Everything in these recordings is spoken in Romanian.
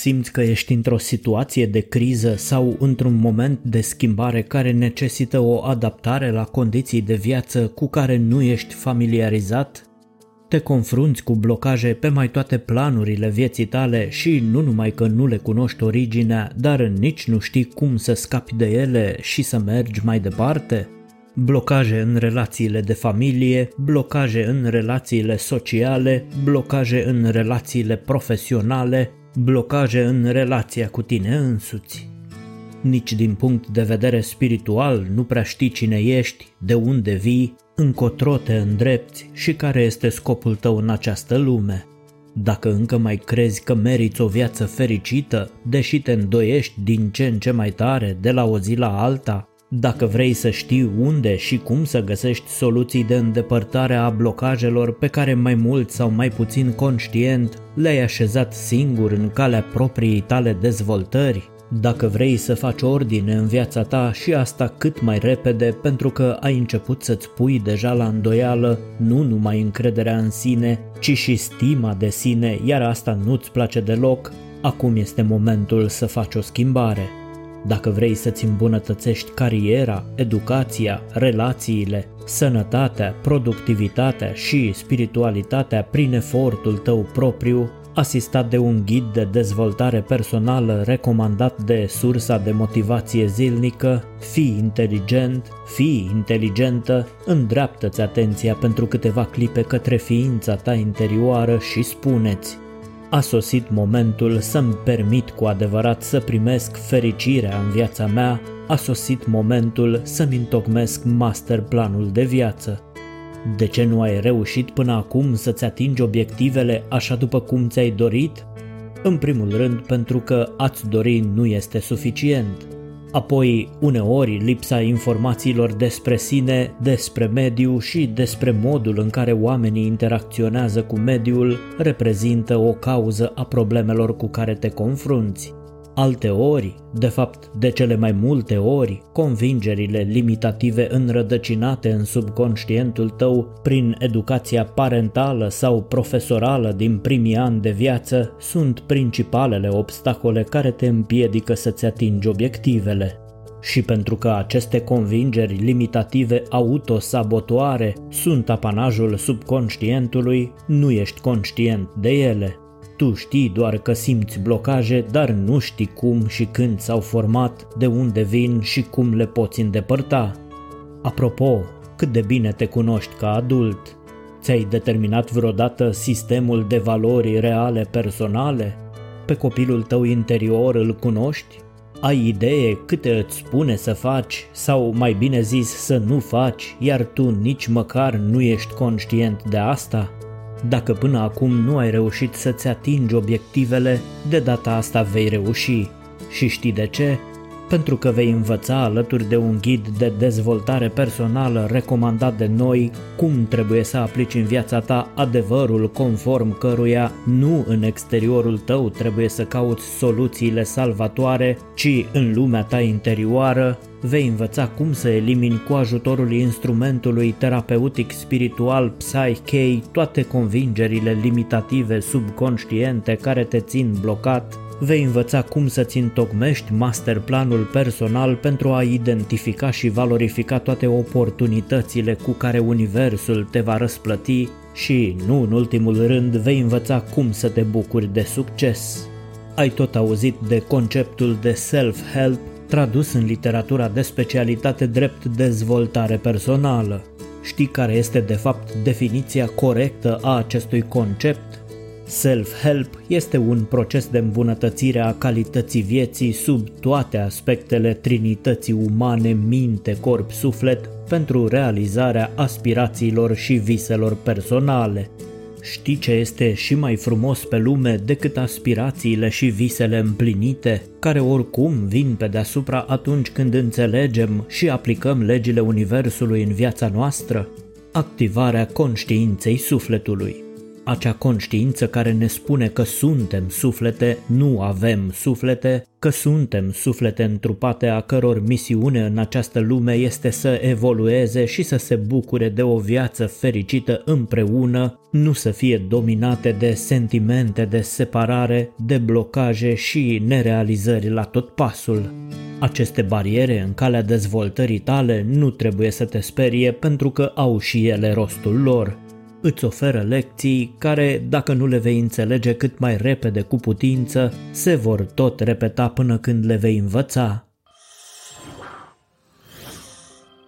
Simți că ești într-o situație de criză sau într-un moment de schimbare care necesită o adaptare la condiții de viață cu care nu ești familiarizat? Te confrunți cu blocaje pe mai toate planurile vieții tale și nu numai că nu le cunoști originea, dar nici nu știi cum să scapi de ele și să mergi mai departe? blocaje în relațiile de familie, blocaje în relațiile sociale, blocaje în relațiile profesionale, blocaje în relația cu tine însuți. Nici din punct de vedere spiritual nu prea știi cine ești, de unde vii, încotro te îndrepți și care este scopul tău în această lume. Dacă încă mai crezi că meriți o viață fericită, deși te îndoiești din ce în ce mai tare de la o zi la alta, dacă vrei să știi unde și cum să găsești soluții de îndepărtare a blocajelor pe care mai mult sau mai puțin conștient le-ai așezat singur în calea propriei tale dezvoltări, dacă vrei să faci ordine în viața ta și asta cât mai repede pentru că ai început să-ți pui deja la îndoială nu numai încrederea în sine, ci și stima de sine, iar asta nu-ți place deloc, acum este momentul să faci o schimbare. Dacă vrei să-ți îmbunătățești cariera, educația, relațiile, sănătatea, productivitatea și spiritualitatea prin efortul tău propriu, asistat de un ghid de dezvoltare personală recomandat de sursa de motivație zilnică, fii inteligent, fii inteligentă, îndreaptă-ți atenția pentru câteva clipe către ființa ta interioară și spuneți a sosit momentul să-mi permit cu adevărat să primesc fericirea în viața mea, a sosit momentul să-mi întocmesc masterplanul de viață. De ce nu ai reușit până acum să-ți atingi obiectivele așa după cum ți-ai dorit? În primul rând pentru că ați dori nu este suficient. Apoi, uneori, lipsa informațiilor despre sine, despre mediu și despre modul în care oamenii interacționează cu mediul reprezintă o cauză a problemelor cu care te confrunți. Alte ori, de fapt de cele mai multe ori, convingerile limitative înrădăcinate în subconștientul tău prin educația parentală sau profesorală din primii ani de viață sunt principalele obstacole care te împiedică să-ți atingi obiectivele. Și pentru că aceste convingeri limitative autosabotoare sunt apanajul subconștientului, nu ești conștient de ele. Tu știi doar că simți blocaje, dar nu știi cum și când s-au format, de unde vin și cum le poți îndepărta. Apropo, cât de bine te cunoști ca adult? Ți-ai determinat vreodată sistemul de valori reale personale? Pe copilul tău interior îl cunoști? Ai idee câte îți spune să faci sau mai bine zis să nu faci, iar tu nici măcar nu ești conștient de asta? Dacă până acum nu ai reușit să-ți atingi obiectivele, de data asta vei reuși. Și știi de ce? Pentru că vei învăța alături de un ghid de dezvoltare personală recomandat de noi cum trebuie să aplici în viața ta adevărul conform căruia nu în exteriorul tău trebuie să cauți soluțiile salvatoare, ci în lumea ta interioară vei învăța cum să elimini cu ajutorul instrumentului terapeutic spiritual Psyche toate convingerile limitative subconștiente care te țin blocat vei învăța cum să-ți întocmești masterplanul personal pentru a identifica și valorifica toate oportunitățile cu care universul te va răsplăti și, nu în ultimul rând, vei învăța cum să te bucuri de succes. Ai tot auzit de conceptul de self-help tradus în literatura de specialitate drept dezvoltare personală. Știi care este de fapt definiția corectă a acestui concept? Self-help este un proces de îmbunătățire a calității vieții sub toate aspectele trinității umane, minte, corp, suflet pentru realizarea aspirațiilor și viselor personale. Știi ce este și mai frumos pe lume decât aspirațiile și visele împlinite, care oricum vin pe deasupra atunci când înțelegem și aplicăm legile Universului în viața noastră? Activarea conștiinței sufletului. Acea conștiință care ne spune că suntem suflete, nu avem suflete, că suntem suflete întrupate a căror misiune în această lume este să evolueze și să se bucure de o viață fericită împreună, nu să fie dominate de sentimente de separare, de blocaje și nerealizări la tot pasul. Aceste bariere în calea dezvoltării tale nu trebuie să te sperie pentru că au și ele rostul lor. Îți oferă lecții care, dacă nu le vei înțelege cât mai repede cu putință, se vor tot repeta până când le vei învăța.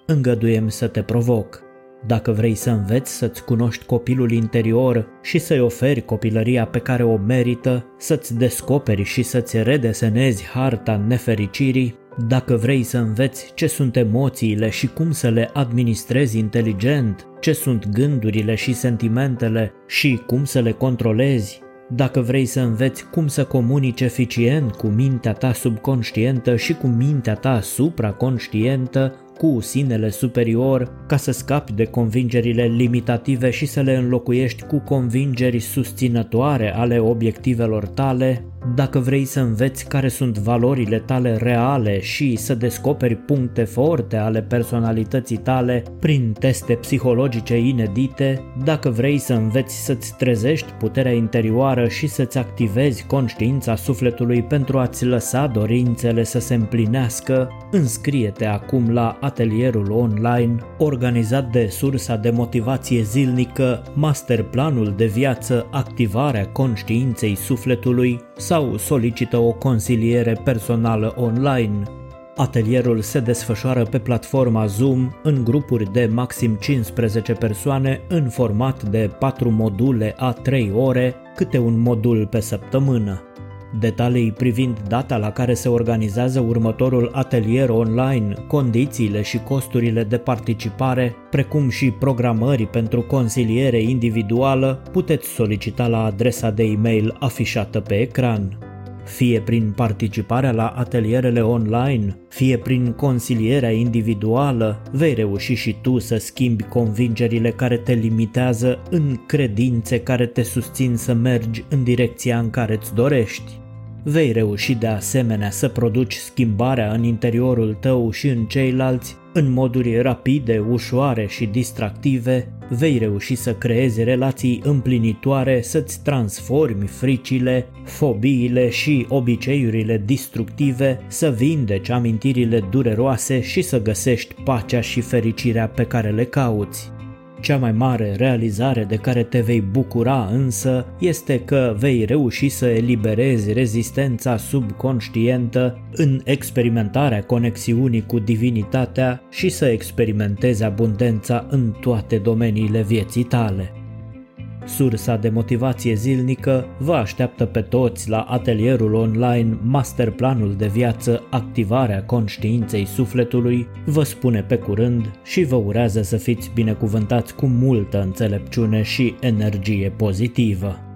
Îngăduiem să te provoc. Dacă vrei să înveți să-ți cunoști copilul interior și să-i oferi copilăria pe care o merită, să-ți descoperi și să-ți redesenezi harta nefericirii, dacă vrei să înveți ce sunt emoțiile și cum să le administrezi inteligent, ce sunt gândurile și sentimentele și cum să le controlezi, dacă vrei să înveți cum să comunici eficient cu mintea ta subconștientă și cu mintea ta supraconștientă, cu sinele superior ca să scapi de convingerile limitative și să le înlocuiești cu convingeri susținătoare ale obiectivelor tale, dacă vrei să înveți care sunt valorile tale reale și să descoperi puncte forte ale personalității tale prin teste psihologice inedite, dacă vrei să înveți să-ți trezești puterea interioară și să-ți activezi conștiința sufletului pentru a-ți lăsa dorințele să se împlinească, înscrie-te acum la atelierul online organizat de sursa de motivație zilnică, masterplanul de viață Activarea conștiinței sufletului sau solicită o consiliere personală online. Atelierul se desfășoară pe platforma Zoom în grupuri de maxim 15 persoane în format de 4 module a 3 ore, câte un modul pe săptămână. Detalii privind data la care se organizează următorul atelier online, condițiile și costurile de participare, precum și programări pentru consiliere individuală, puteți solicita la adresa de e-mail afișată pe ecran. Fie prin participarea la atelierele online, fie prin consilierea individuală, vei reuși și tu să schimbi convingerile care te limitează în credințe care te susțin să mergi în direcția în care îți dorești. Vei reuși de asemenea să produci schimbarea în interiorul tău și în ceilalți în moduri rapide, ușoare și distractive, vei reuși să creezi relații împlinitoare, să-ți transformi fricile, fobiile și obiceiurile destructive, să vindeci amintirile dureroase și să găsești pacea și fericirea pe care le cauți. Cea mai mare realizare de care te vei bucura însă este că vei reuși să eliberezi rezistența subconștientă în experimentarea conexiunii cu divinitatea și să experimentezi abundența în toate domeniile vieții tale. Sursa de motivație zilnică vă așteaptă pe toți la atelierul online Masterplanul de viață Activarea conștiinței sufletului, vă spune pe curând și vă urează să fiți binecuvântați cu multă înțelepciune și energie pozitivă.